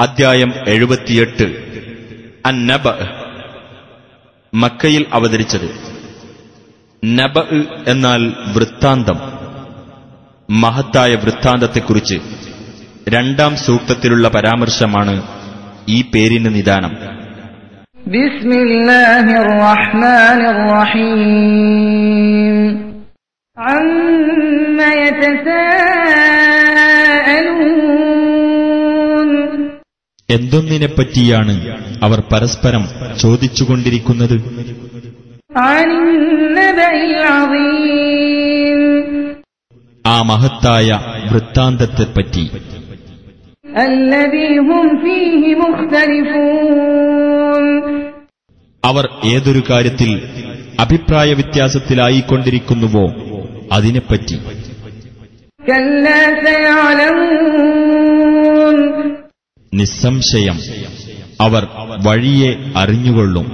അധ്യായം എഴുപത്തിയെട്ട്. അന്നബ. മക്കയിൽ അവതരിച്ചത്. നബ എന്നാൽ വൃത്താന്തം. മഹത്തായ വൃത്താന്തത്തെക്കുറിച്ച് രണ്ടാം സൂക്തത്തിലുള്ള പരാമർശമാണ് ഈ പേരിന് നിദാനം. ബിസ്മില്ലാഹിർ എന്തൊന്നിനെപ്പറ്റിയാണ് അവർ പരസ്പരം ചോദിച്ചുകൊണ്ടിരിക്കുന്നത്? ആ മഹത്തായ വൃത്താന്തത്തെപ്പറ്റി. അവർ ഏതൊരു കാര്യത്തിൽ അഭിപ്രായ വ്യത്യാസത്തിലായിക്കൊണ്ടിരിക്കുന്നുവോ അതിനെപ്പറ്റി? കല്ലാ നിസ്സംശയം അവർ വഴിയെ അറിഞ്ഞുകൊള്ളും.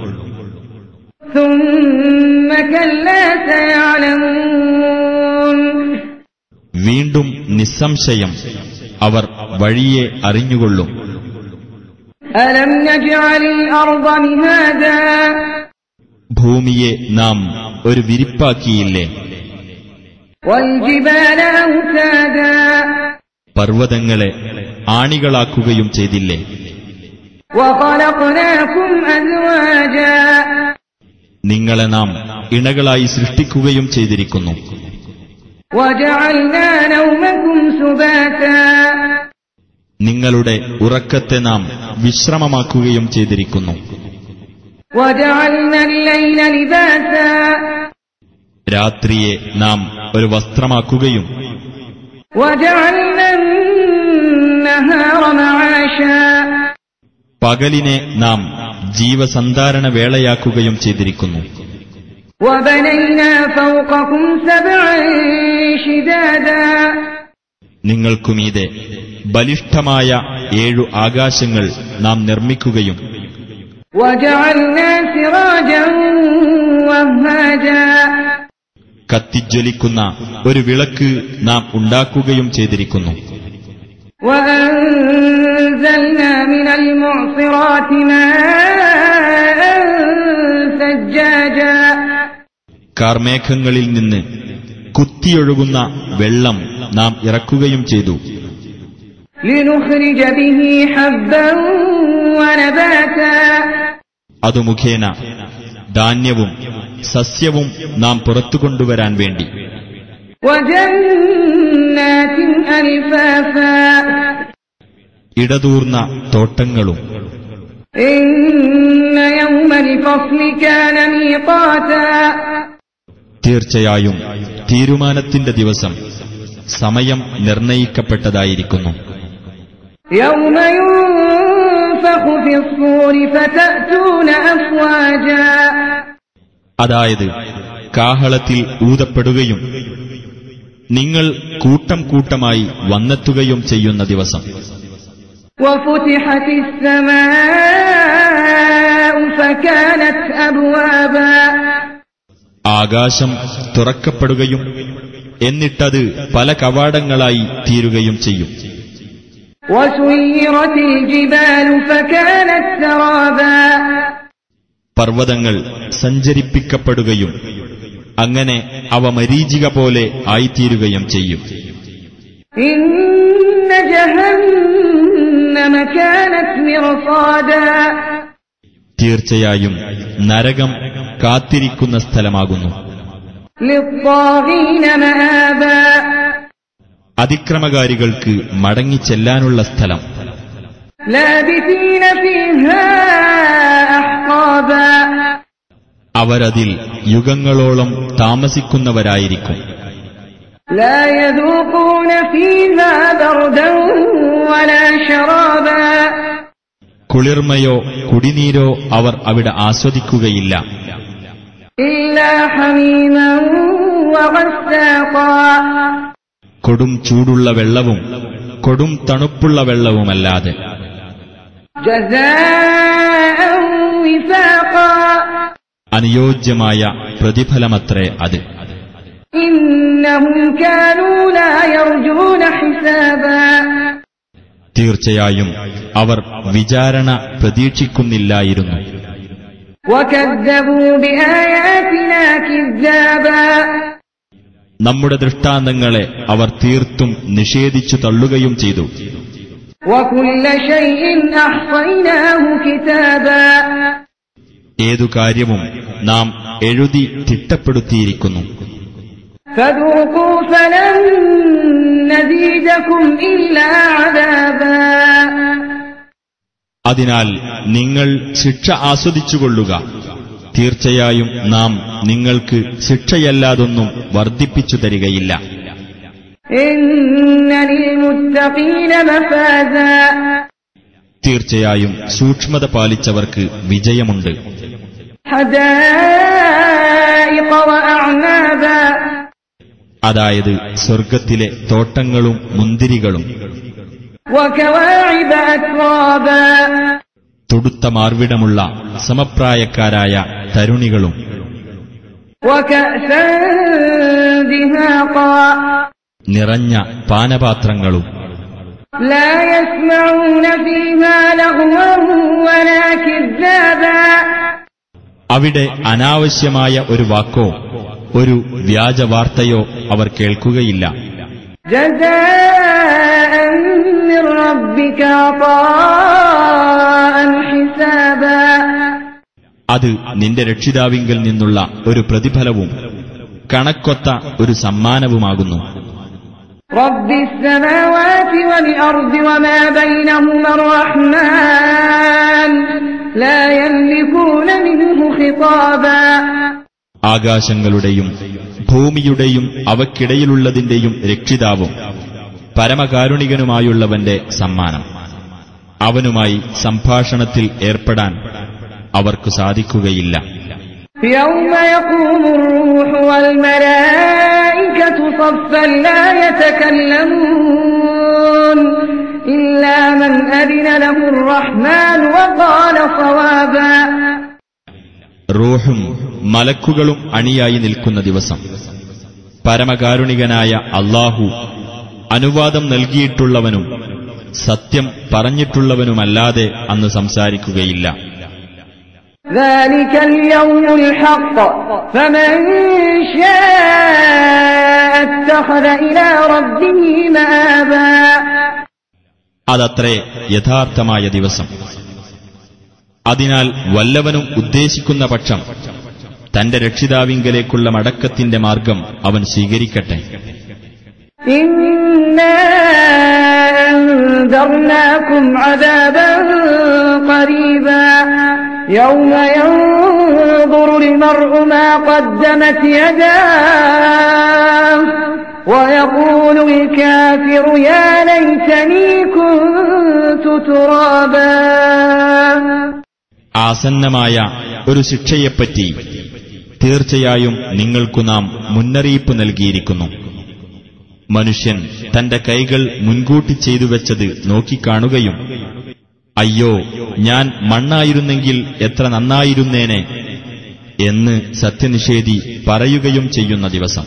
വീണ്ടും നിസ്സംശയം അവർ വഴിയെ അറിഞ്ഞുകൊള്ളും. ഭൂമിയെ നാം ഒരു വിരിപ്പാക്കിയില്ലേ? പർവതങ്ങളെ ആണികളാക്കുകയും ചെയ്തില്ലേ وخلقناكم أزواجا നിങ്ങളെ നാം ഇണകളായി സൃഷ്ടിക്കുകയും ചെയ്തിരിക്കുന്നു وجعلنا نومكم سباتا നിങ്ങളുടെ ഉറക്കത്തെ നാം വിശ്രമമാക്കുകയും ചെയ്തിരിക്കുന്നു وجعلنا الليل لباسا രാത്രിയെ നാം ഒരു വസ്ത്രമാക്കുകയും وجعلنا النهار معاشا പകലിനെ നാം ജീവസന്ധാരണ വേളയാക്കുകയും ചെയ്തിരിക്കുന്നു. നിങ്ങൾക്കുമീതെ ബലിഷ്ഠമായ ഏഴു ആകാശങ്ങൾ നാം നിർമ്മിക്കുകയും കത്തിജ്വലിക്കുന്ന ഒരു വിളക്ക് നാം ഉണ്ടാക്കുകയും ചെയ്തിരിക്കുന്നു. وأنزلنا من المعصرات ماء ثجاجا കാർമേഘങ്ങളിൽ നിന്ന് കുത്തിയൊഴുകുന്ന വെള്ളം നാം ഇറക്കുകയും ചെയ്തു لنخرج به حبا ونباتا അതു മുഖേന ധാന്യവും സസ്യവും നാം പുറത്തു കൊണ്ടുവരാൻ വേണ്ടി وجنات ألفافا ഇടതൂർന്ന തോട്ടങ്ങളും തീർച്ചയായും തീരുമാനത്തിന്റെ ദിവസം സമയം നിർണയിക്കപ്പെട്ടതായിരിക്കുന്നു. അതായത് കാഹളത്തിൽ ഊതപ്പെടുകയും നിങ്ങൾ കൂട്ടം കൂട്ടമായി വന്നെത്തുകയും ചെയ്യുന്ന ദിവസം. ആകാശം തുറക്കപ്പെടുകയും എന്നിട്ടത് പല കവാടങ്ങളായി തീരുകയും ചെയ്യും. പർവതങ്ങൾ സഞ്ചരിപ്പിക്കപ്പെടുകയും അങ്ങനെ അവ മരീചിക പോലെ ആയിത്തീരുകയും ചെയ്യും. തീർച്ചയായും നരകം കാത്തിരിക്കുന്ന സ്ഥലമാകുന്നു. അതിക്രമകാരികൾക്ക് മടങ്ങിച്ചെല്ലാനുള്ള സ്ഥലം. അവരതിൽ യുഗങ്ങളോളം താമസിക്കുന്നവരായിരിക്കും. കുളിർമയോ കുടിനീരോ അവർ അവിടെ ആസ്വദിക്കുകയില്ല. കൊടും ചൂടുള്ള വെള്ളവും കൊടും തണുപ്പുള്ള വെള്ളവുമല്ലാതെ. ജസാ അനുയോജ്യമായ പ്രതിഫലമത്രേ അത് إنهم كانوا لا يرجون حسابا തീർച്ചയായും അവർ വിചാരണ പ്രതീക്ഷിക്കുന്നില്ലായിരുന്നു وكذبوا بآياتنا كذابا നമ്മുടെ ദൃഷ്ടാന്തങ്ങളെ അവർ തീർത്തും നിഷേധിച്ചു തള്ളുകയും ചെയ്തു وكل شيء أحصيناه كتابا ഏതു കാര്യവും നാം എഴുതി തിട്ടപ്പെടുത്തിയിരിക്കുന്നു. അതിനാൽ നിങ്ങൾ ശിക്ഷ ആസ്വദിച്ചുകൊള്ളുക. തീർച്ചയായും നാം നിങ്ങൾക്ക് ശിക്ഷയല്ലാതൊന്നും വർദ്ധിപ്പിച്ചു തരികയില്ല. തീർച്ചയായും സൂക്ഷ്മത പാലിച്ചവർക്ക് വിജയമുണ്ട്. അതായത് സ്വർഗത്തിലെ തോട്ടങ്ങളും മുന്തിരികളും. തുടുത്ത മാർവിടമുള്ള സമപ്രായക്കാരായ തരുണികളും. നിറഞ്ഞ പാനപാത്രങ്ങളും. അവിടെ അനാവശ്യമായ ഒരു വാക്കോ ഒരു വ്യാജവാർത്തയോ അവർ കേൾക്കുകയില്ല. അത് നിന്റെ രക്ഷിതാവിങ്കിൽ നിന്നുള്ള ഒരു പ്രതിഫലവും കണക്കൊത്ത ഒരു സമ്മാനവുമാകുന്നു. رب السماوات والأرض وما بينهما الرحمن لا يملكون منه خطابا ആകാശങ്ങളുടെയും ഭൂമിയുടെയും അവക്കിടയിലുള്ളതിന്റെയും രക്ഷിതാവും പരമകാരുണികനുമായുള്ളവന്റെ സമ്മാനം അവനുമായി സംഭാഷണത്തിൽ ഏർപ്പെടാൻ അവർക്ക് സാധിക്കുകയില്ല يوم يقوم الروح والملائكة صفا لا يتكلمون إلا من أذن له الرحمن وقال صوابا റൂഹും മലക്കുകളും അണിയായി നിൽക്കുന്ന ദിവസം പരമകാരുണികനായ അള്ളാഹു അനുവാദം നൽകിയിട്ടുള്ളവനും സത്യം പറഞ്ഞിട്ടുള്ളവനുമല്ലാതെ അന്ന് സംസാരിക്കുകയില്ല ذلك اليوم الحق فمن شاء അതത്രേ യഥാർത്ഥമായ ദിവസം അതിനാൽ വല്ലവനും ഉദ്ദേശിക്കുന്ന പക്ഷം തന്റെ രക്ഷിതാവിങ്കലേക്കുള്ള മടക്കത്തിന്റെ മാർഗം അവൻ സ്വീകരിക്കട്ടെ إنا أنذرناكم عذابا قريبا يوم ينظر المرء ما قدمت يداه ويقول الكافر يا ليتني كنت ترابا ആസന്നമായ ഒരു ശിക്ഷയെപ്പറ്റി തീർച്ചയായും നിങ്ങൾക്കു നാം മുന്നറിയിപ്പ് നൽകിയിരിക്കുന്നു മനുഷ്യൻ തന്റെ കൈകൾ മുൻകൂട്ടി ചെയ്തു വെച്ചത് നോക്കിക്കാണുകയും അയ്യോ ഞാൻ മണ്ണായിരുന്നെങ്കിൽ എത്ര നന്നായിരുന്നേനെ എന്ന് സത്യനിഷേധി പറയുകയും ചെയ്യുന്ന ദിവസം